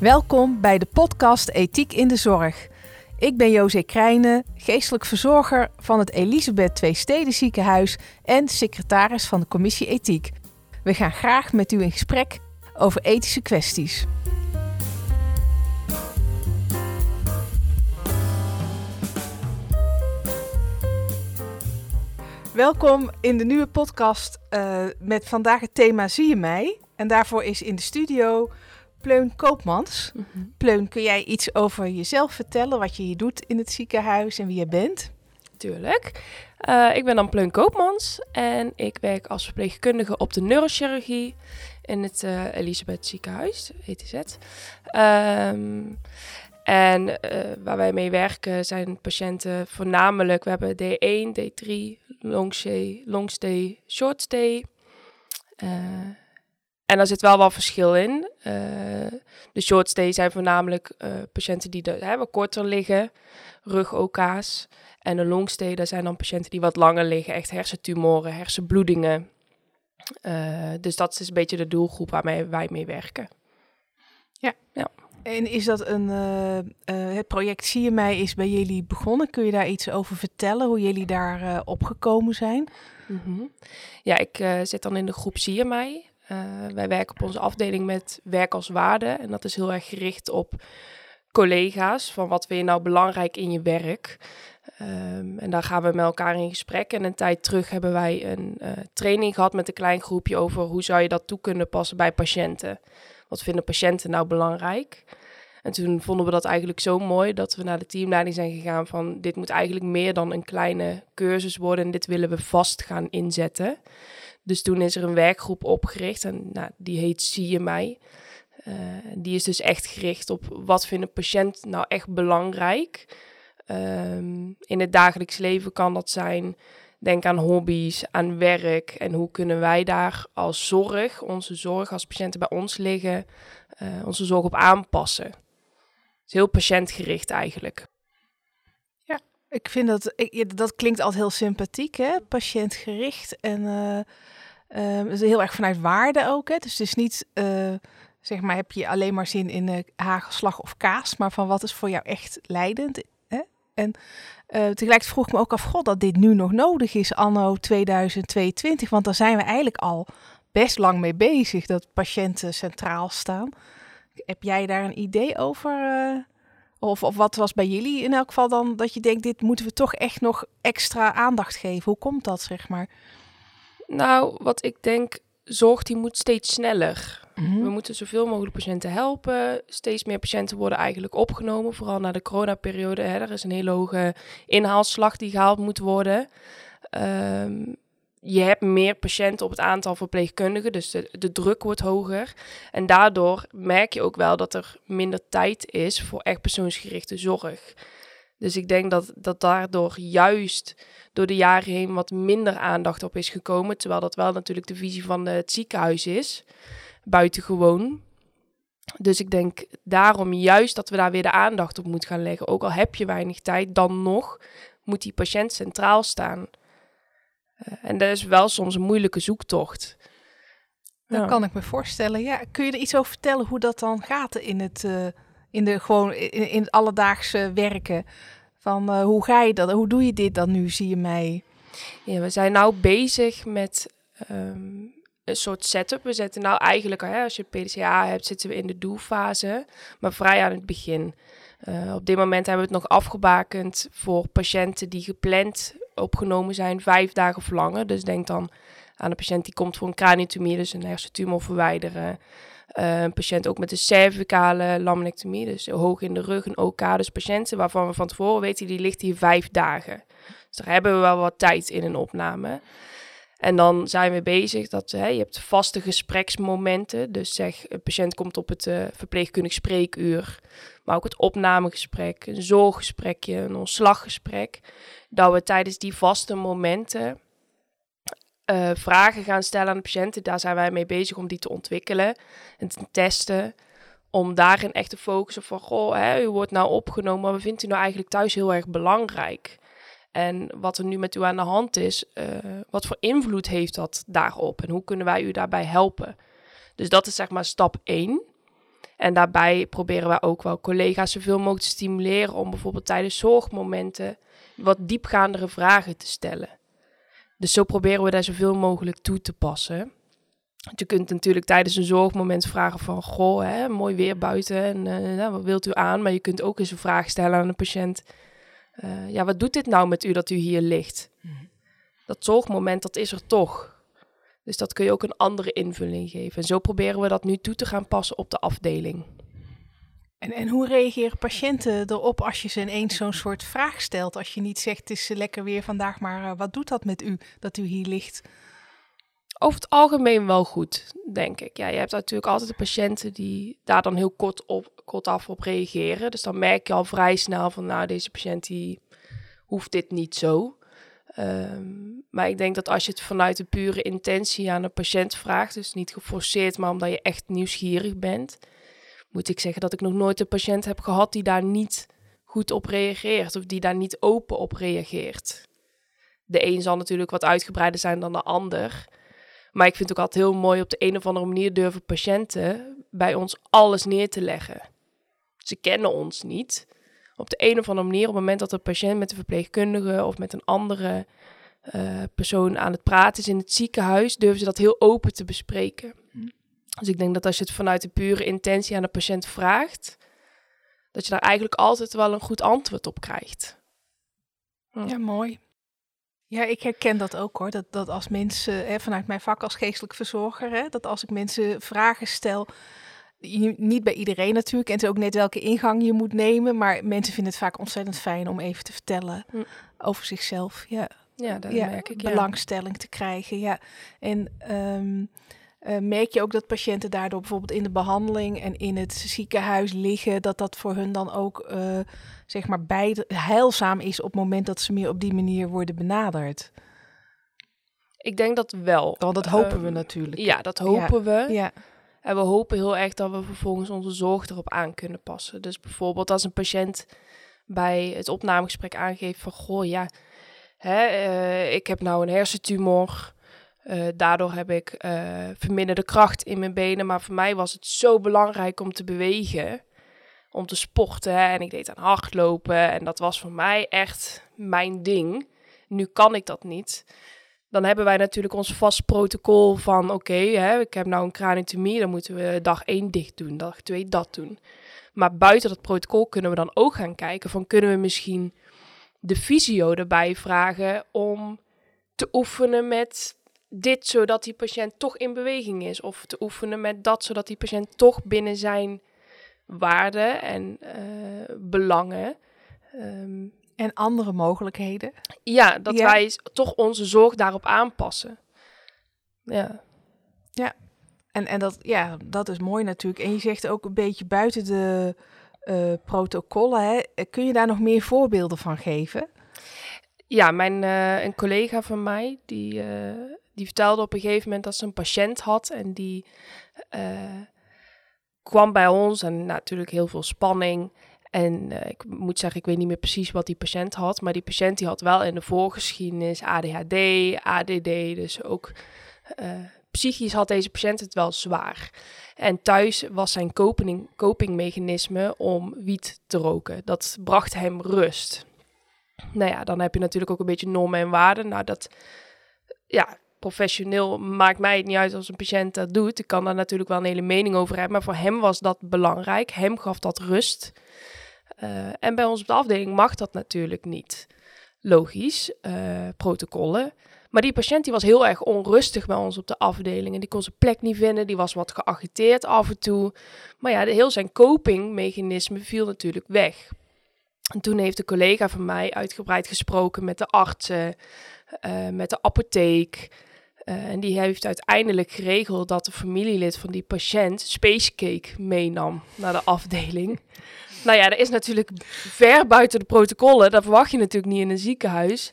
Welkom bij de podcast Ethiek in de Zorg. Ik ben José Krijnen, geestelijk verzorger van het Elisabeth Twee Steden Ziekenhuis en secretaris van de Commissie Ethiek. We gaan graag met u in gesprek over ethische kwesties. Welkom in de nieuwe podcast uh, met vandaag het thema Zie je mij? En daarvoor is in de studio Pleun Koopmans. Mm -hmm. Pleun, kun jij iets over jezelf vertellen, wat je hier doet in het ziekenhuis en wie je bent? Tuurlijk. Uh, ik ben dan Pleun Koopmans en ik werk als verpleegkundige op de neurochirurgie in het uh, Elisabeth ziekenhuis, ETZ. Um, en uh, waar wij mee werken zijn patiënten voornamelijk, we hebben D1, D3, long stay, long stay, short stay. En daar zit wel wat verschil in. Uh, de short stay zijn voornamelijk patiënten die hè, wat korter liggen, rug-OK's. En de long stay, dat zijn dan patiënten die wat langer liggen, echt hersentumoren, hersenbloedingen. dus dat is een beetje de doelgroep waarmee wij mee werken. Ja. ja. En is dat een, uh, uh, het project Zie je mij is bij jullie begonnen? Kun je daar iets over vertellen, hoe jullie daar opgekomen zijn? Mm -hmm. Ja, ik zit dan in de groep Zie je mij. Wij werken op onze afdeling met werk als waarde. En dat is heel erg gericht op collega's, van wat vind je nou belangrijk in je werk? Um, en daar gaan we met elkaar in gesprek. En een tijd terug hebben wij een training gehad met een klein groepje over hoe zou je dat toe kunnen passen bij patiënten wat vinden patiënten nou belangrijk? En toen vonden we dat eigenlijk zo mooi dat we naar de teamleiding zijn gegaan van dit moet eigenlijk meer dan een kleine cursus worden en dit willen we vast gaan inzetten. Dus toen is er een werkgroep opgericht en nou, die heet Zie je mij. Uh, die is dus echt gericht op wat vindt een patiënt nou echt belangrijk. Um, in het dagelijks leven kan dat zijn Denk aan hobby's, aan werk en hoe kunnen wij daar als zorg, onze zorg als patiënten bij ons liggen, uh, onze zorg op aanpassen. Het is heel patiëntgericht eigenlijk. Ik vind dat, dat klinkt altijd heel sympathiek, hè? patiëntgericht en uh, uh, heel erg vanuit waarde ook. Hè? Dus het is niet, zeg maar, heb je alleen maar zin in hagelslag of kaas, maar van wat is voor jou echt leidend? Hè? En uh, tegelijkertijd vroeg ik me ook af, god, dat dit nu nog nodig is, anno 2022. Want daar zijn we eigenlijk al best lang mee bezig, dat patiënten centraal staan. Heb jij daar een idee over? Of, of wat was bij jullie in elk geval dan dat je denkt, dit moeten we toch echt nog extra aandacht geven? Hoe komt dat, zeg maar? Nou, wat ik denk, zorg die moet steeds sneller. Mm-hmm. We moeten zoveel mogelijk patiënten helpen. Steeds meer patiënten worden eigenlijk opgenomen, vooral na de coronaperiode. Hè. Er is een hele hoge inhaalslag die gehaald moet worden. Um, je hebt meer patiënten op het aantal verpleegkundigen, dus de, de, druk wordt hoger. En daardoor merk je ook wel dat er minder tijd is voor echt persoonsgerichte zorg. Dus ik denk dat, dat daardoor juist door de jaren heen wat minder aandacht op is gekomen. Terwijl dat wel natuurlijk de visie van het ziekenhuis is buitengewoon. Dus ik denk daarom juist dat we daar weer de aandacht op moeten gaan leggen. Ook al heb je weinig tijd, dan nog moet die patiënt centraal staan. Uh, en dat is wel soms een moeilijke zoektocht. Dat ja. kan ik me voorstellen. Ja, kun je er iets over vertellen hoe dat dan gaat in het, uh, in de, gewoon in, in het alledaagse werken? Van uh, hoe ga je dat? Hoe doe je dit dan nu? Zie je mij? Ja, we zijn nou bezig met um, een soort setup. We zetten nou eigenlijk, hè, als je PDCA hebt, zitten we in de doelfase, maar vrij aan het begin. Uh, op dit moment hebben we het nog afgebakend voor patiënten die gepland opgenomen zijn, vijf dagen of langer. Dus denk dan aan een patiënt die komt voor een craniotomie, dus een hersentumor verwijderen. Uh, een patiënt ook met een cervicale laminectomie, dus hoog in de rug, een OK. Dus patiënten waarvan we van tevoren weten, die ligt hier vijf dagen. Dus daar hebben we wel wat tijd in een opname. En dan zijn we bezig dat hè, je hebt vaste gespreksmomenten. Dus zeg, een patiënt komt op het uh, verpleegkundig spreekuur, maar ook het opnamegesprek, een zorggesprekje, een ontslaggesprek. Dat we tijdens die vaste momenten uh, vragen gaan stellen aan de patiënten. Daar zijn wij mee bezig om die te ontwikkelen en te testen. Om daarin echt te focussen van, goh, hè, u wordt nou opgenomen, maar wat vindt u nou eigenlijk thuis heel erg belangrijk? En wat er nu met u aan de hand is, uh, wat voor invloed heeft dat daarop? En hoe kunnen wij u daarbij helpen? Dus dat is zeg maar stap 1. En daarbij proberen wij ook wel collega's zoveel mogelijk te stimuleren om bijvoorbeeld tijdens zorgmomenten wat diepgaandere vragen te stellen. Dus zo proberen we daar zoveel mogelijk toe te passen. Je kunt natuurlijk tijdens een zorgmoment vragen van... Goh, hè, mooi weer buiten en uh, wat wilt u aan? Maar je kunt ook eens een vraag stellen aan een patiënt. Uh, ja, wat doet dit nou met u dat u hier ligt? Mhm. Dat zorgmoment, dat is er toch. Dus dat kun je ook een andere invulling geven. En zo proberen we dat nu toe te gaan passen op de afdeling. En, en hoe reageren patiënten erop als je ze ineens zo'n soort vraag stelt? Als je niet zegt, het is lekker weer vandaag, maar uh, wat doet dat met u dat u hier ligt? over het algemeen wel goed, denk ik. Ja, je hebt natuurlijk altijd de patiënten die daar dan heel kort, op, af op reageren. Dus dan merk je al vrij snel van, nou, deze patiënt die hoeft dit niet zo. Ehm, maar ik denk dat als je het vanuit de pure intentie aan de patiënt vraagt, dus niet geforceerd, maar omdat je echt nieuwsgierig bent, moet ik zeggen dat ik nog nooit een patiënt heb gehad die daar niet goed op reageert of die daar niet open op reageert. De een zal natuurlijk wat uitgebreider zijn dan de ander. Maar ik vind het ook altijd heel mooi op de een of andere manier durven patiënten bij ons alles neer te leggen. Ze kennen ons niet. Op de een of andere manier, op het moment dat een patiënt met een verpleegkundige of met een andere uh, persoon aan het praten is in het ziekenhuis, durven ze dat heel open te bespreken. Dus ik denk dat als je het vanuit de pure intentie aan de patiënt vraagt, dat je daar eigenlijk altijd wel een goed antwoord op krijgt. Ja, mooi. Ja, ik herken dat ook hoor. Dat, dat als mensen, hè, vanuit mijn vak als geestelijk verzorger, hè, dat als ik mensen vragen stel, niet bij iedereen natuurlijk, en het is ook net welke ingang je moet nemen, maar mensen vinden het vaak ontzettend fijn om even te vertellen hm. over zichzelf. Ja, ja dat merk ik. Belangstelling te krijgen. Ja, en um, uh, merk je ook dat patiënten daardoor bijvoorbeeld in de behandeling en in het ziekenhuis liggen, dat dat voor hun dan ook uh, zeg maar bij heilzaam is op het moment dat ze meer op die manier worden benaderd? Ik denk dat wel. Want dat hopen we ehm, natuurlijk. Ja, dat hopen we. Ja. En we hopen heel erg dat we vervolgens onze zorg erop aan kunnen passen. Dus bijvoorbeeld als een patiënt bij het opnamegesprek aangeeft van... Goh, ja, hè, uh, ik heb nou een hersentumor... Uh, daardoor heb ik uh, verminderde kracht in mijn benen. Maar voor mij was het zo belangrijk om te bewegen. Om te sporten. En ik deed aan hardlopen. En dat was voor mij echt mijn ding. Nu kan ik dat niet. Dan hebben wij natuurlijk ons vast protocol van... Oké, ik heb nou een cranitomie. Dan moeten we dag 1 dicht doen. Dag 2 dat doen. Maar buiten dat protocol kunnen we dan ook gaan kijken... van kunnen we misschien de fysio erbij vragen... om te oefenen met dit zodat die patiënt toch in beweging is. Of te oefenen met dat zodat die patiënt toch binnen zijn waarden en uh, belangen. Um, en andere mogelijkheden. Ja, dat wij toch onze zorg daarop aanpassen. Ja. Ja, en, en dat, ja, dat is mooi natuurlijk. En je zegt ook een beetje buiten de uh, protocollen. Hè? Kun je daar nog meer voorbeelden van geven? Ja, mijn, uh, een collega van mij, die, die vertelde op een gegeven moment dat ze een patiënt had en die kwam bij ons en natuurlijk heel veel spanning. En uh, ik moet zeggen, ik weet niet meer precies wat die patiënt had, maar die patiënt die had wel in de voorgeschiedenis ADHD, ADD, dus ook uh, psychisch had deze patiënt het wel zwaar. En thuis was zijn coping, copingmechanisme om wiet te roken. Dat bracht hem rust. Nou ja, dan heb je natuurlijk ook een beetje normen en waarden. Nou, dat ja, professioneel maakt mij het niet uit als een patiënt dat doet. Ik kan daar natuurlijk wel een hele mening over hebben, maar voor hem was dat belangrijk. Hem gaf dat rust. Uh, en bij ons op de afdeling mag dat natuurlijk niet. Logisch, uh, protocollen. Maar die patiënt die was heel erg onrustig bij ons op de afdeling. En die kon zijn plek niet vinden. Die was wat geagiteerd af en toe. Maar ja, de, heel zijn copingmechanisme viel natuurlijk weg. En toen heeft een collega van mij uitgebreid gesproken met de artsen, uh, met de apotheek. En die heeft uiteindelijk geregeld dat de familielid van die patiënt spacecake meenam naar de afdeling. Nou ja, dat is natuurlijk ver buiten de protocollen. Dat verwacht je natuurlijk niet in een ziekenhuis.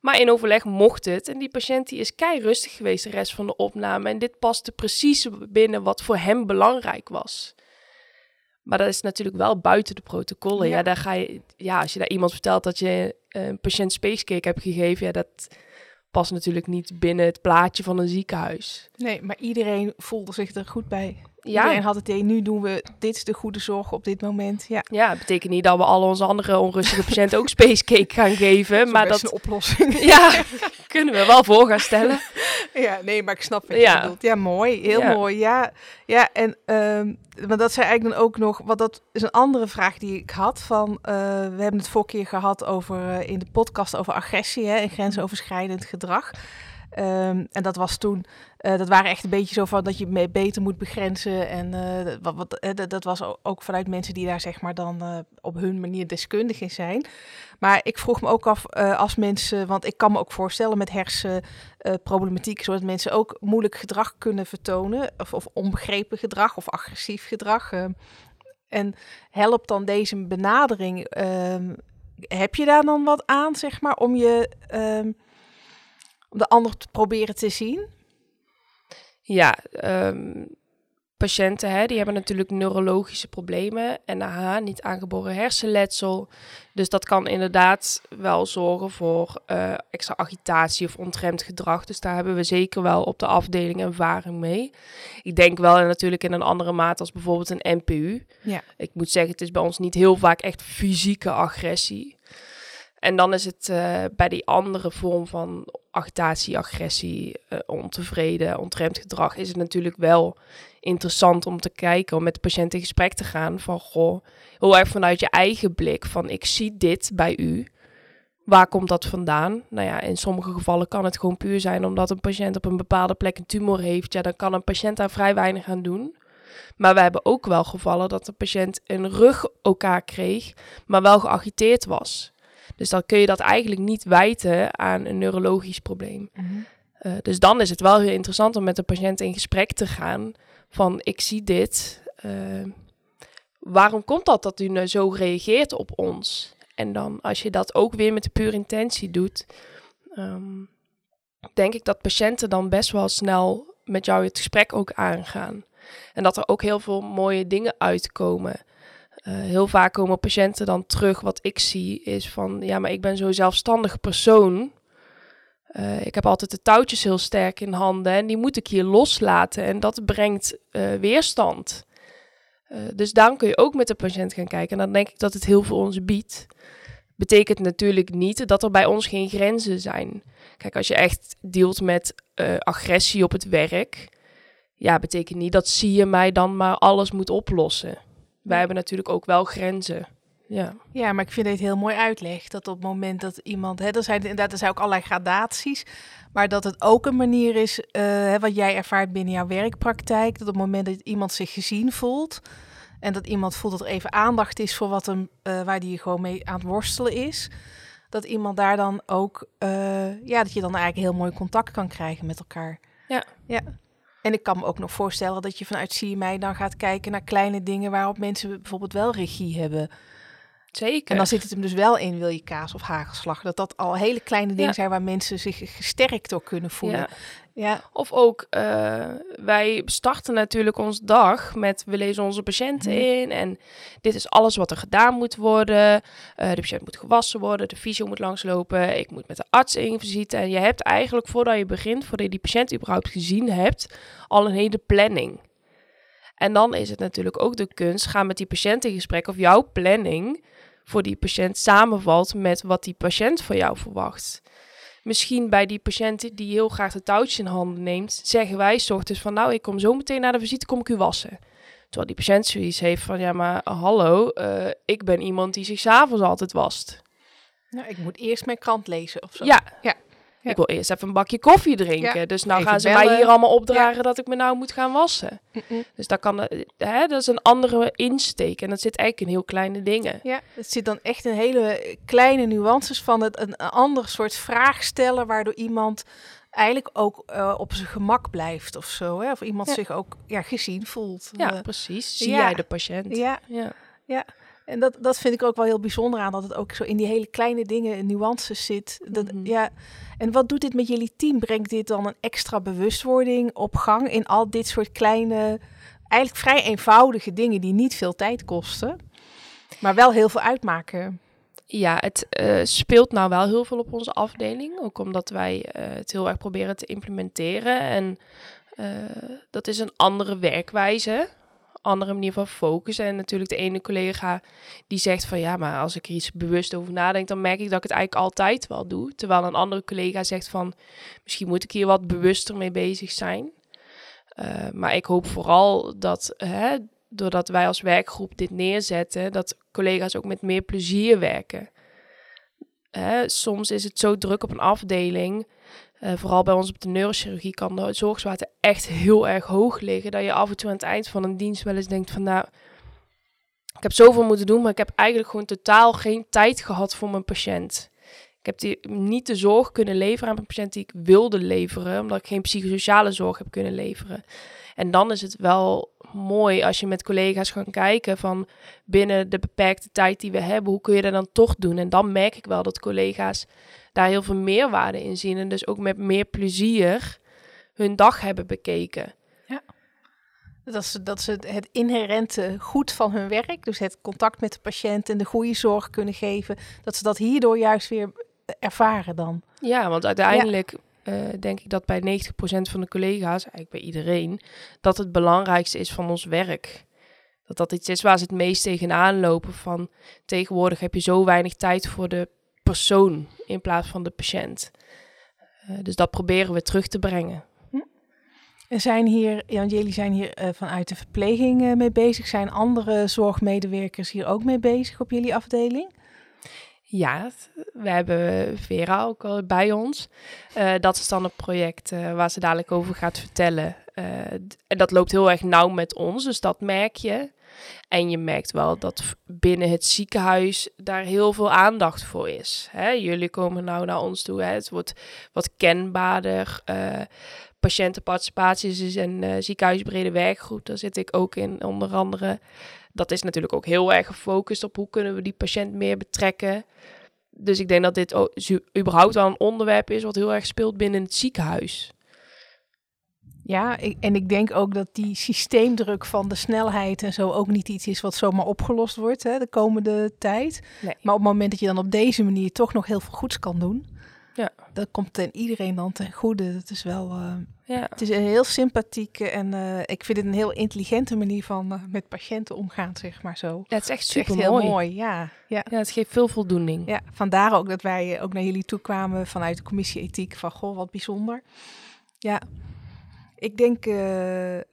Maar in overleg mocht het. En die patiënt die is kei rustig geweest de rest van de opname. En dit paste precies binnen wat voor hem belangrijk was. Maar dat is natuurlijk wel buiten de protocollen. Ja. ja, daar ga je, ja als je daar iemand vertelt dat je een patiënt spacecake hebt gegeven, ja, dat past natuurlijk niet binnen het plaatje van een ziekenhuis. Nee, maar iedereen voelde zich er goed bij. Ja. Iedereen had het idee, nu doen we, dit is de goede zorg op dit moment. Ja, Ja, het betekent niet dat we al onze andere onrustige patiënten ook spacecake gaan geven. dat is maar dat een oplossing. ja, kunnen we wel voor gaan stellen. Ja, nee, maar ik snap wat Ja. je bedoelt. Ja, mooi. Heel Ja. mooi. Ja, ja en ehm maar dat zei eigenlijk dan ook nog, wat dat is een andere vraag die ik had. Van, eh, we hebben het vorige keer gehad over eh, in de podcast over agressie hè, en grensoverschrijdend gedrag. Ehm, en dat was toen, eh, dat waren echt een beetje zo van dat je mee beter moet begrenzen. En eh, wat, wat, eh, dat, was ook vanuit mensen die daar zeg maar dan op hun manier deskundig in zijn. Maar ik vroeg me ook af als mensen, want ik kan me ook voorstellen met hersenproblematiek, zodat mensen ook moeilijk gedrag kunnen vertonen, of, of onbegrepen gedrag of agressief gedrag. eh. en helpt dan deze benadering? ehm, heb je daar dan wat aan, zeg maar, om je ehm, om de ander te proberen te zien? Ja, ehm, patiënten hè, die hebben natuurlijk neurologische problemen. en NAH, niet aangeboren hersenletsel. Dus dat kan inderdaad wel zorgen voor eh, extra agitatie of ontremd gedrag. Dus daar hebben we zeker wel op de afdeling ervaring mee. Ik denk wel natuurlijk in een andere maat als bijvoorbeeld een NPU. Ja. Ik moet zeggen, het is bij ons niet heel vaak echt fysieke agressie. En dan is het eh, bij die andere vorm van agitatie, agressie, eh, ontevreden, ontremd gedrag, is het natuurlijk wel interessant om te kijken, om met de patiënt in gesprek te gaan van, goh, heel erg vanuit je eigen blik van, ik zie dit bij u. Waar komt dat vandaan? Nou ja, in sommige gevallen kan het gewoon puur zijn omdat een patiënt op een bepaalde plek een tumor heeft. Ja, dan kan een patiënt daar vrij weinig aan doen. Maar we hebben ook wel gevallen dat de patiënt een rug elkaar kreeg, maar wel geagiteerd was. Dus dan kun je dat eigenlijk niet wijten aan een neurologisch probleem. Eh, dus dan is het wel heel interessant om met de patiënt in gesprek te gaan van ik zie dit. eh, waarom komt dat dat u nou zo reageert op ons? En dan als je dat ook weer met de pure intentie doet, ehm, denk ik dat patiënten dan best wel snel met jou het gesprek ook aangaan. En dat er ook heel veel mooie dingen uitkomen. Eh, heel vaak komen patiënten dan terug. Wat ik zie is van, ja, maar ik ben zo'n zelfstandig persoon. Eh, ik heb altijd de touwtjes heel sterk in handen en die moet ik hier loslaten. En dat brengt eh, weerstand. Dus dan kun je ook met de patiënt gaan kijken. En dan denk ik dat het heel veel ons biedt. Betekent natuurlijk niet dat er bij ons geen grenzen zijn. Kijk, als je echt dealt met agressie op het werk, ja, betekent niet dat zie je mij dan maar alles moet oplossen. Wij hebben natuurlijk ook wel grenzen. Ja. Ja, maar ik vind het heel mooi uitleg. Dat op het moment dat iemand, hè, er zijn inderdaad er zijn ook allerlei gradaties, maar dat het ook een manier is, eh, hè, wat jij ervaart binnen jouw werkpraktijk, dat op het moment dat iemand zich gezien voelt en dat iemand voelt dat er even aandacht is voor wat hem, eh, waar die gewoon mee aan het worstelen is, dat iemand daar dan ook, eh, ja, dat je dan eigenlijk heel mooi contact kan krijgen met elkaar. Ja. Ja. En ik kan me ook nog voorstellen dat je vanuit mij dan gaat kijken naar kleine dingen waarop mensen bijvoorbeeld wel regie hebben. Zeker. En dan zit het hem dus wel in, wil je kaas of hagelslag. Dat dat al hele kleine dingen Ja. zijn waar mensen zich gesterkt door kunnen voelen. Ja. Ja, Of ook, eh, wij starten natuurlijk ons dag met, we lezen onze patiënten Mhm. in en dit is alles wat er gedaan moet worden. Eh, de patiënt moet gewassen worden, de fysio moet langslopen, ik moet met de arts in visite. En je hebt eigenlijk, voordat je begint, voordat je die patiënt überhaupt gezien hebt, al een hele planning. En dan is het natuurlijk ook de kunst, ga met die patiënt in gesprek of jouw planning voor die patiënt samenvalt met wat die patiënt van jou verwacht. Misschien bij die patiënt die heel graag de touwtjes in handen neemt, zeggen wij 's ochtends van nou, ik kom zo meteen naar de visite, kom ik u wassen. Terwijl die patiënt zoiets heeft van ja, maar hallo, eh, ik ben iemand die zich s'avonds altijd wast. nou, ik moet eerst mijn krant lezen of zo. Ja. Ja. Ja. Ik wil eerst even een bakje koffie drinken. Ja, Dus nou even gaan ze bellen. mij hier allemaal opdragen dat ik me nou moet gaan wassen. Dus dat, kan, eh, hè, dat is een andere insteek. En dat zit eigenlijk in heel kleine dingen. Ja, het zit dan echt in hele kleine nuances van het een, ander soort vraag stellen, waardoor iemand eigenlijk ook eh, op zijn gemak blijft of zo. Hè? Of iemand zich ook ja, gezien voelt. Ja, Eh, precies. Zie jij de patiënt? ja, Ja. En dat, dat vind ik ook wel heel bijzonder aan, dat het ook zo in die hele kleine dingen, nuances zit. Dat, Mhm. ja. En wat doet dit met jullie team? Brengt dit dan een extra bewustwording op gang in al dit soort kleine, eigenlijk vrij eenvoudige dingen die niet veel tijd kosten, maar wel heel veel uitmaken? Ja, het uh, speelt nou wel heel veel op onze afdeling. Ook omdat wij uh, het heel erg proberen te implementeren. En uh, dat is een andere werkwijze. Andere manier van focussen. En natuurlijk de ene collega die zegt van ja, maar als ik er iets bewust over nadenk, dan merk ik dat ik het eigenlijk altijd wel doe. Terwijl een andere collega zegt van misschien moet ik hier wat bewuster mee bezig zijn. maar ik hoop vooral dat hè, doordat wij als werkgroep dit neerzetten, dat collega's ook met meer plezier werken. Hè, soms is het zo druk op een afdeling, uh, vooral bij ons op de neurochirurgie kan de zorgzwaarte echt heel erg hoog liggen, dat je af en toe aan het eind van een dienst wel eens denkt van nou, ik heb zoveel moeten doen, maar ik heb eigenlijk gewoon totaal geen tijd gehad voor mijn patiënt. Ik heb die, niet de zorg kunnen leveren aan mijn patiënt die ik wilde leveren, omdat ik geen psychosociale zorg heb kunnen leveren. En dan is het wel mooi als je met collega's gaat kijken van binnen de beperkte tijd die we hebben, hoe kun je dat dan toch doen? En dan merk ik wel dat collega's daar heel veel meerwaarde in zien en dus ook met meer plezier hun dag hebben bekeken. Ja. Dat ze, dat ze het inherente goed van hun werk, dus het contact met de patiënt en de goede zorg kunnen geven, dat ze dat hierdoor juist weer ervaren dan. Ja, want uiteindelijk uh, denk ik dat bij 90% van de collega's, eigenlijk bij iedereen, dat het belangrijkste is van ons werk. Dat dat iets is waar ze het meest tegenaan lopen van tegenwoordig heb je zo weinig tijd voor de persoon in plaats van de patiënt. Uh, dus dat proberen we terug te brengen. Hm. Er zijn hier, jullie zijn hier uh, vanuit de verpleging mee bezig. Zijn andere zorgmedewerkers hier ook mee bezig op jullie afdeling? Ja, we hebben Vera ook al bij ons. Uh, dat is dan een project uh, waar ze dadelijk over gaat vertellen. Uh, en dat loopt heel erg nauw met ons, dus dat merk je. En je merkt wel dat binnen het ziekenhuis daar heel veel aandacht voor is. Hè? Jullie komen nou naar ons toe, hè? het wordt wat kenbaarder. patiëntenparticipatie is een ziekenhuisbrede werkgroep, daar zit ik ook in, onder andere dat is natuurlijk ook heel erg gefocust op hoe kunnen we die patiënt meer betrekken. Dus ik denk dat dit überhaupt wel een onderwerp is wat heel erg speelt binnen het ziekenhuis. Ja, en ik denk ook dat die systeemdruk van de snelheid en zo ook niet iets is wat zomaar opgelost wordt hè, de komende tijd. Nee. Maar op het moment dat je dan op deze manier toch nog heel veel goeds kan doen, ja. dat komt ten iedereen dan ten goede. Dat is wel. Uh, ja. Het is een heel sympathieke en uh, ik vind het een heel intelligente manier van uh, met patiënten omgaan, zeg maar zo. Ja, het is echt super heel mooi. Ja, ja. ja, het geeft veel voldoening. Ja, vandaar ook dat wij ook naar jullie toe kwamen vanuit de commissie ethiek van goh, wat bijzonder. Ja. Ik denk,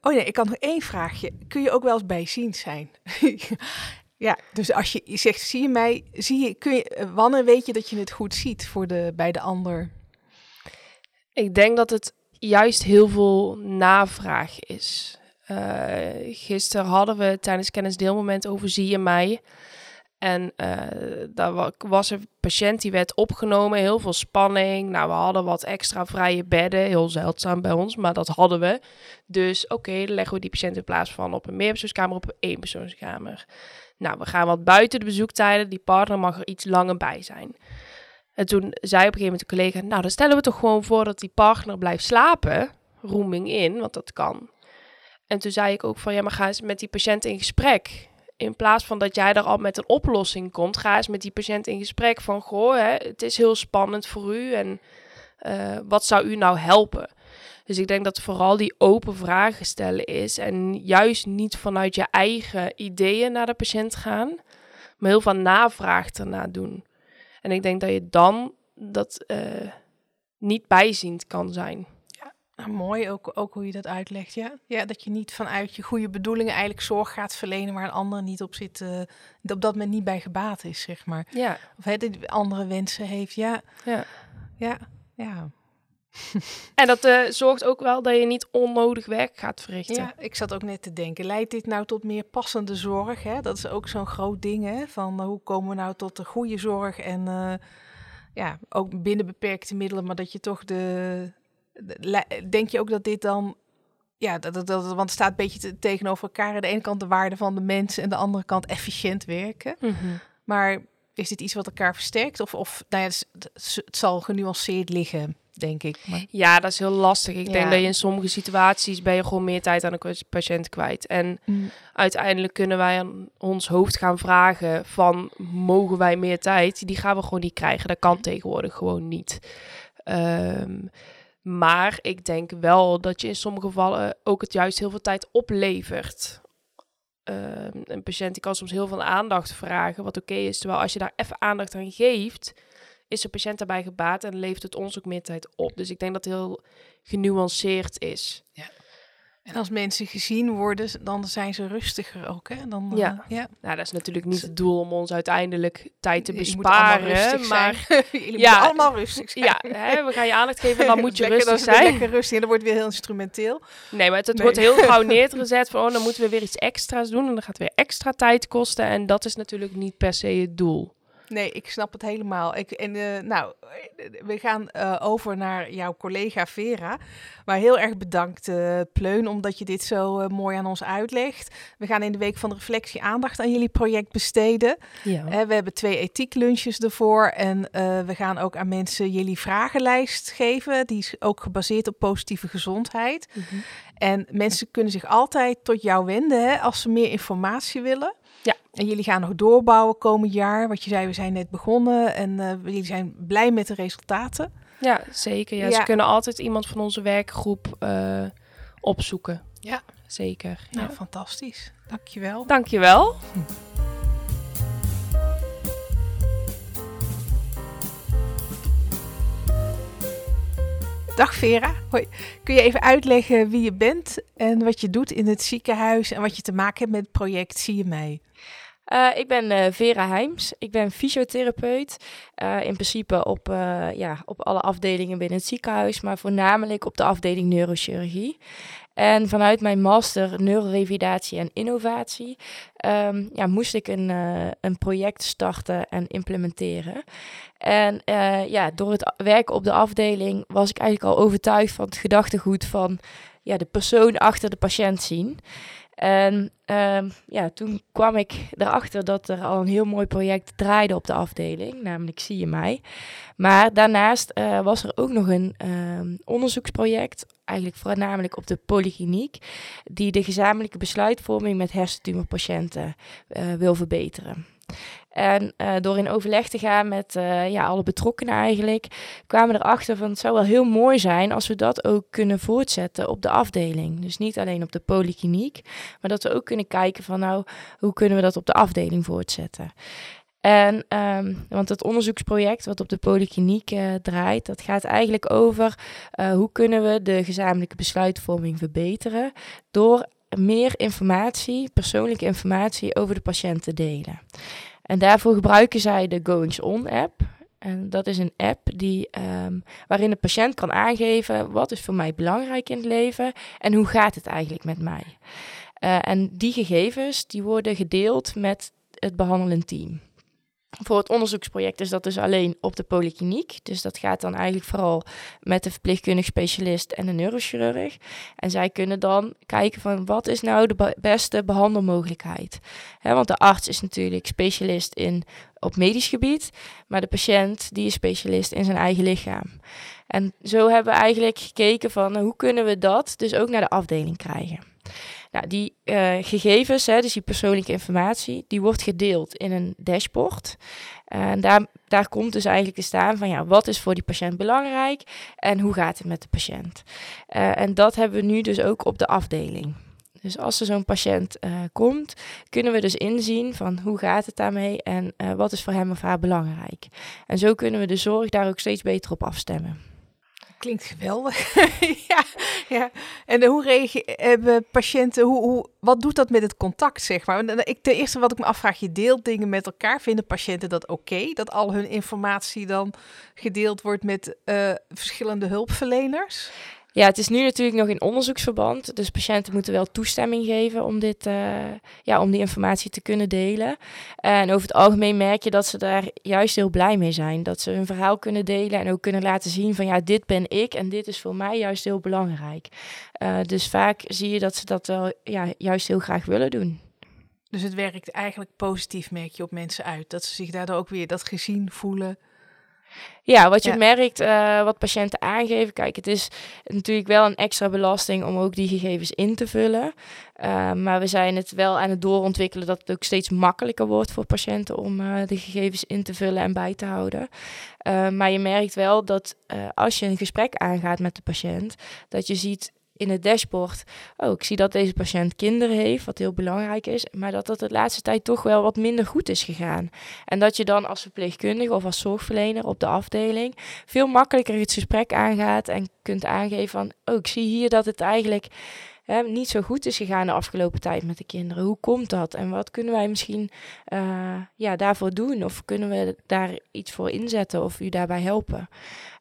oh nee, ik kan nog één vraagje. Kun je ook wel eens bijziend zijn? Ja, dus als je zegt, zie je mij, zie je, kun je, wanneer weet je dat je het goed ziet voor de, bij de ander? Ik denk dat het juist heel veel navraag is. Uh, gisteren hadden we tijdens kennisdeelmoment over zie je mij. En uh, daar was een patiënt die werd opgenomen, heel veel spanning. Nou, we hadden wat extra vrije bedden, heel zeldzaam bij ons, maar dat hadden we. Dus oké, dan leggen we die patiënt in plaats van op een meerpersoonskamer op een eenpersoonskamer. Nou, we gaan wat buiten de bezoektijden. Die partner mag er iets langer bij zijn. En toen zei op een gegeven moment de collega: Nou, dan stellen we toch gewoon voor dat die partner blijft slapen. Rooming in, want dat kan. En toen zei ik ook van ja, maar ga eens met die patiënt in gesprek. In plaats van dat jij er al met een oplossing komt, ga eens met die patiënt in gesprek van goh, hè, het is heel spannend voor u en uh, wat zou u nou helpen? Dus ik denk dat vooral die open vragen stellen is. En juist niet vanuit je eigen ideeën naar de patiënt gaan, maar heel veel navraag erna doen. En ik denk dat je dan dat uh, niet bijziend kan zijn. Ja, nou, mooi ook, ook hoe je dat uitlegt. Ja? ja, dat je niet vanuit je goede bedoelingen eigenlijk zorg gaat verlenen waar een ander niet op zit, uh, op dat men niet bij gebaat is, zeg maar. Ja. Of andere wensen heeft. Ja, ja, ja. ja. en dat uh, zorgt ook wel dat je niet onnodig werk gaat verrichten. Ja, ik zat ook net te denken, leidt dit nou tot meer passende zorg? Hè? Dat is ook zo'n groot ding, hè? Van uh, hoe komen we nou tot de goede zorg en uh, ja, ook binnen beperkte middelen, maar dat je toch de, de denk je ook dat dit dan ja, dat, dat, dat, want het staat een beetje tegenover elkaar. Aan de ene kant de waarde van de mensen en de andere kant efficiënt werken. Mm -hmm. Maar is dit iets wat elkaar versterkt? Of, of nou ja, het, het, zal genuanceerd liggen denk ik. Maar... Ja, dat is heel lastig. Ik Ja. denk dat je in sommige situaties ben je gewoon meer tijd aan de patiënt kwijt. En Mm. uiteindelijk kunnen wij aan ons hoofd gaan vragen van mogen wij meer tijd? Die gaan we gewoon niet krijgen. Dat kan tegenwoordig gewoon niet. Ehm, maar ik denk wel dat je in sommige gevallen ook het juist heel veel tijd oplevert. Ehm, een patiënt die kan soms heel veel aandacht vragen, wat oké is. Terwijl als je daar even aandacht aan geeft, is de patiënt daarbij gebaat en levert het ons ook meer tijd op. Dus ik denk dat het heel genuanceerd is. En als mensen gezien worden, dan zijn ze rustiger ook. Hè? Dan, Ja. eh, ja. Nou, dat is natuurlijk niet het doel om ons uiteindelijk tijd te Jullie moeten allemaal besparen. rustig Maar zijn. Jullie Ja. moeten allemaal rustig zijn. ja, hè, we gaan je aandacht geven en dan moet je Lekker, rustig dan zijn. Lekker rustig en dan wordt het weer heel instrumenteel. Nee, maar het, het Nee. wordt heel gauw neergezet van oh, dan moeten we weer iets extra's doen en dan gaat het weer extra tijd kosten. En dat is natuurlijk niet per se het doel. Nee, ik snap het helemaal. Ik, en, eh, nou, we gaan eh, over naar jouw collega Vera. Maar heel erg bedankt, eh, Pleun, omdat je dit zo mooi aan ons uitlegt. We gaan in de Week van de Reflectie aandacht aan jullie project besteden. Ja. We hebben twee ethieklunches ervoor. En we gaan ook aan mensen jullie vragenlijst geven. Die is ook gebaseerd op positieve gezondheid. En mensen kunnen zich altijd tot jou wenden hè, als ze meer informatie willen. En jullie gaan nog doorbouwen komend jaar. Wat je zei, we zijn net begonnen en eh, jullie zijn blij met de resultaten. Ja, zeker. Ja, Ja. Ze kunnen altijd iemand van onze werkgroep eh, opzoeken. Ja. Zeker. Nou, Ja. fantastisch. Dankjewel. Dankjewel. Dag Vera. Hoi. Kun je even uitleggen wie je bent en wat je doet in het ziekenhuis en wat je te maken hebt met het project Zie je mij? Eh, ik ben eh, Vera Heims. Ik ben fysiotherapeut. Eh, in principe op, ja, op alle afdelingen binnen het ziekenhuis, maar voornamelijk op de afdeling neurochirurgie. En vanuit mijn master neurorevalidatie en innovatie ehm, ja, moest ik een, een project starten en implementeren. En ja, door het werken op de afdeling was ik eigenlijk al overtuigd van het gedachtegoed van ja, de persoon achter de patiënt zien. En ehm, ja, toen kwam ik erachter dat er al een heel mooi project draaide op de afdeling, namelijk Zie je mij. Maar daarnaast eh, was er ook nog een ehm, onderzoeksproject, eigenlijk voornamelijk op de polykliniek, die de gezamenlijke besluitvorming met hersentumorpatiënten eh, wil verbeteren. En eh, door in overleg te gaan met eh, ja, alle betrokkenen eigenlijk, kwamen we erachter van het zou wel heel mooi zijn als we dat ook kunnen voortzetten op de afdeling. Dus niet alleen op de polykliniek, maar dat we ook kunnen kijken van nou, hoe kunnen we dat op de afdeling voortzetten. En, ehm, want het onderzoeksproject wat op de polykliniek eh, draait, dat gaat eigenlijk over hoe kunnen we de gezamenlijke besluitvorming verbeteren door meer informatie, persoonlijke informatie over de patiënt te delen. En daarvoor gebruiken zij de Goings On app. En dat is een app die, ehm, waarin de patiënt kan aangeven wat is voor mij belangrijk in het leven en hoe gaat het eigenlijk met mij. Eh, en die gegevens die worden gedeeld met het behandelend team. Voor het onderzoeksproject is dat dus alleen op de polykliniek. Dus dat gaat dan eigenlijk vooral met de verpleegkundig specialist en de neurochirurg. En zij kunnen dan kijken van wat is nou de be- beste behandelmogelijkheid. Hè, want de arts is natuurlijk specialist in, op medisch gebied, maar de patiënt die is specialist in zijn eigen lichaam. En zo hebben we eigenlijk gekeken van hoe kunnen we dat dus ook naar de afdeling krijgen. Nou, die eh, gegevens, hè, dus die persoonlijke informatie, die wordt gedeeld in een dashboard. En daar, daar komt dus eigenlijk te staan van ja, wat is voor die patiënt belangrijk en hoe gaat het met de patiënt. Eh, en dat hebben we nu dus ook op de afdeling. Dus als er zo'n patiënt eh, komt, kunnen we dus inzien van hoe gaat het daarmee en wat is voor hem of haar belangrijk. En zo kunnen we de zorg daar ook steeds beter op afstemmen. Klinkt geweldig. ja, ja. En hoe reageren patiënten? Hoe, hoe, wat doet dat met het contact, zeg maar? Eh, Ik, ten eerste wat ik me afvraag, je deelt dingen met elkaar. Vinden patiënten dat oké? Dat al hun informatie dan gedeeld wordt met eh, verschillende hulpverleners? Ja, het is nu natuurlijk nog in onderzoeksverband. Dus patiënten moeten wel toestemming geven om, dit, eh, ja, om die informatie te kunnen delen. En over het algemeen merk je dat ze daar juist heel blij mee zijn. Dat ze hun verhaal kunnen delen en ook kunnen laten zien van ja, dit ben ik en dit is voor mij juist heel belangrijk. Eh, dus vaak zie je dat ze dat wel ja, juist heel graag willen doen. Dus het werkt eigenlijk positief, merk je op mensen uit. Dat ze zich daardoor ook weer dat gezien voelen. Ja, wat je Ja. merkt, eh, wat patiënten aangeven. Kijk, het is natuurlijk wel een extra belasting om ook die gegevens in te vullen. Uh, maar we zijn het wel aan het doorontwikkelen dat het ook steeds makkelijker wordt voor patiënten om uh, de gegevens in te vullen en bij te houden. Maar je merkt wel dat als je een gesprek aangaat met de patiënt, dat je ziet in het dashboard, oh, ik zie dat deze patiënt kinderen heeft, wat heel belangrijk is, maar dat het de laatste tijd toch wel wat minder goed is gegaan. En dat je dan als verpleegkundige of als zorgverlener op de afdeling veel makkelijker het gesprek aangaat en kunt aangeven van, oh, ik zie hier dat het eigenlijk hè, niet zo goed is gegaan de afgelopen tijd met de kinderen. Hoe komt dat? En wat kunnen wij misschien uh, ja, daarvoor doen? Of kunnen we daar iets voor inzetten of u daarbij helpen?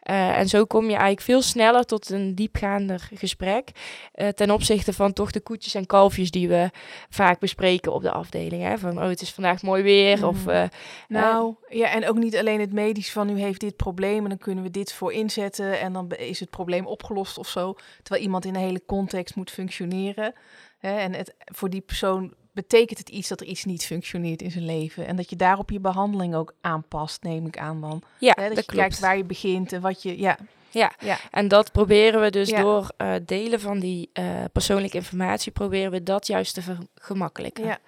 Uh, en zo kom je eigenlijk veel sneller tot een diepgaander gesprek. Uh, ten opzichte van toch de koetjes en kalfjes die we vaak bespreken op de afdeling. Hè? Van, oh, het is vandaag mooi weer. Mm. Of, uh, nou, ja, en ook niet alleen het medisch van u heeft dit probleem en dan kunnen we dit voor inzetten en dan is het probleem opgelost of zo. Terwijl iemand in een hele context moet functioneren. Hè? En het, voor die persoon betekent het iets dat er iets niet functioneert in zijn leven. En dat je daarop je behandeling ook aanpast, neem ik aan dan. Ja, Hè, dat, dat je klopt. kijkt waar je begint en wat je. Ja, Ja, ja. en dat proberen we dus Ja. door uh, delen van die uh, persoonlijke informatie, proberen we dat juist te vergemakkelijken. Ja.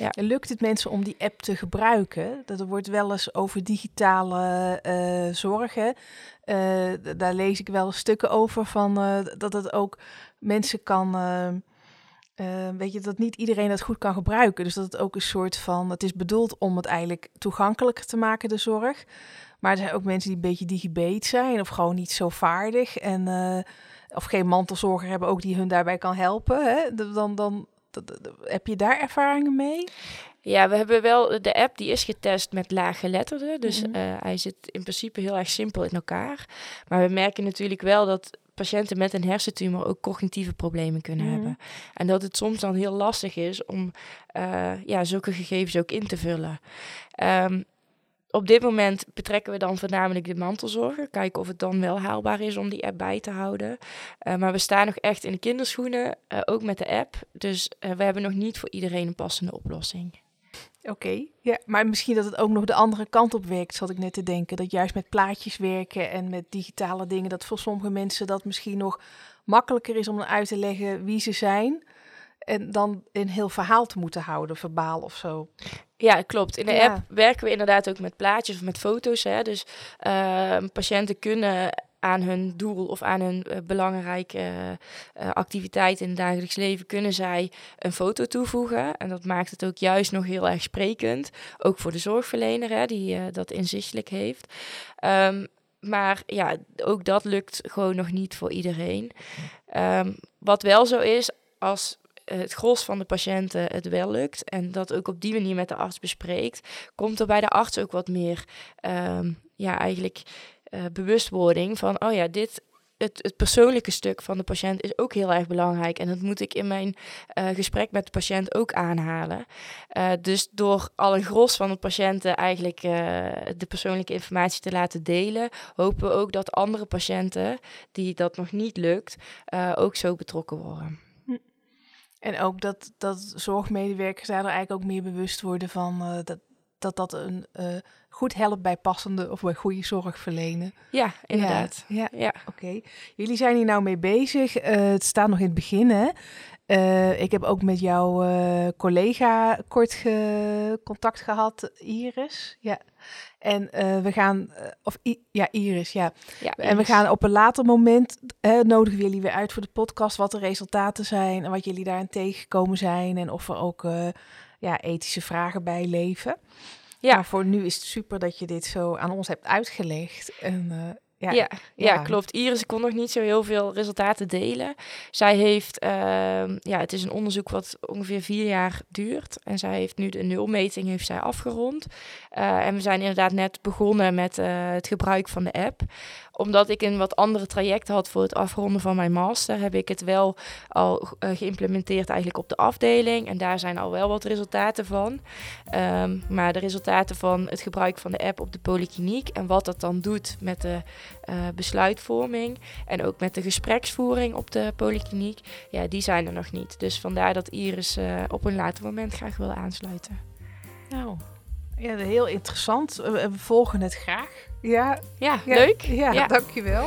Ja. Lukt het mensen om die app te gebruiken? Dat er wordt wel eens over digitale uh, zorgen. Uh, daar lees ik wel stukken over van uh, dat het ook mensen kan. Weet je, dat niet iedereen dat goed kan gebruiken. Dus dat het ook een soort van. Het is bedoeld om het eigenlijk toegankelijker te maken, de zorg. Maar er zijn ook mensen die een beetje digibeet zijn of gewoon niet zo vaardig. En, of geen mantelzorger hebben ook die hun daarbij kan helpen. Hè? Dan, dan, heb je daar ervaringen mee? Ja, we hebben wel de app die is getest met laaggeletterden. Dus Mhm. uh, hij zit in principe heel erg simpel in elkaar. Maar we merken natuurlijk wel dat patiënten met een hersentumor ook cognitieve problemen kunnen Mhm. hebben. En dat het soms dan heel lastig is om uh, ja, zulke gegevens ook in te vullen. Um, op dit moment betrekken we dan voornamelijk de mantelzorger. Kijken of het dan wel haalbaar is om die app bij te houden. Uh, maar we staan nog echt in de kinderschoenen, uh, ook met de app. Dus uh, we hebben nog niet voor iedereen een passende oplossing. Oké, ja, maar misschien dat het ook nog de andere kant op werkt, zat ik net te denken. Dat juist met plaatjes werken en met digitale dingen, dat voor sommige mensen dat misschien nog makkelijker is om uit te leggen wie ze zijn. En dan een heel verhaal te moeten houden, verbaal of zo. Ja, klopt. In de Ja. app werken we inderdaad ook met plaatjes of met foto's. Hè. Dus uh, patiënten kunnen aan hun doel of aan hun uh, belangrijke uh, activiteit in het dagelijks leven kunnen zij een foto toevoegen. En dat maakt het ook juist nog heel erg sprekend. Ook voor de zorgverlener hè, die uh, dat inzichtelijk heeft. Um, maar ja, ook dat lukt gewoon nog niet voor iedereen. Um, wat wel zo is, als het gros van de patiënten het wel lukt en dat ook op die manier met de arts bespreekt, komt er bij de arts ook wat meer, um, ja, eigenlijk uh, bewustwording van, oh ja, dit, het, het, persoonlijke stuk van de patiënt is ook heel erg belangrijk. En dat moet ik in mijn uh, gesprek met de patiënt ook aanhalen. Dus door al een gros van de patiënten eigenlijk de persoonlijke informatie te laten delen, hopen we ook dat andere patiënten die dat nog niet lukt, ook zo betrokken worden. En ook dat, dat zorgmedewerkers daar eigenlijk ook meer bewust worden van uh, dat, dat dat een uh, goed helpt bij passende of bij goede zorg verlenen. Ja, inderdaad. Ja, ja. ja. oké. Okay. Jullie zijn hier nou mee bezig. Uh, het staat nog in het begin, hè? Uh, ik heb ook met jouw collega kort ge contact gehad, Iris. Ja. En we gaan, of I ja, Iris, ja. ja en we gaan op een later moment, nodigen we jullie weer uit voor de podcast, wat de resultaten zijn en wat jullie daarin tegengekomen zijn. En of er ook ja, ethische vragen bij leven. Ja. Maar voor nu is het super dat je dit zo aan ons hebt uitgelegd. En, uh, ja, ja, ja, klopt. Iris kon nog niet zo heel veel resultaten delen. Zij heeft, uh, ja, het is een onderzoek wat ongeveer vier jaar duurt. En zij heeft nu de nulmeting heeft zij afgerond. Uh, en we zijn inderdaad net begonnen met uh, het gebruik van de app omdat ik een wat andere traject had voor het afronden van mijn master, heb ik het wel al uh, geïmplementeerd eigenlijk op de afdeling. En daar zijn al wel wat resultaten van. Um, maar de resultaten van het gebruik van de app op de polykliniek en wat dat dan doet met de uh, besluitvorming en ook met de gespreksvoering op de polykliniek, ja, die zijn er nog niet. Dus vandaar dat Iris uh, op een later moment graag wil aansluiten. Nou, Ja, heel interessant. We, volgen het graag. Ja, Ja, ja, leuk. Ja, Ja. dankjewel.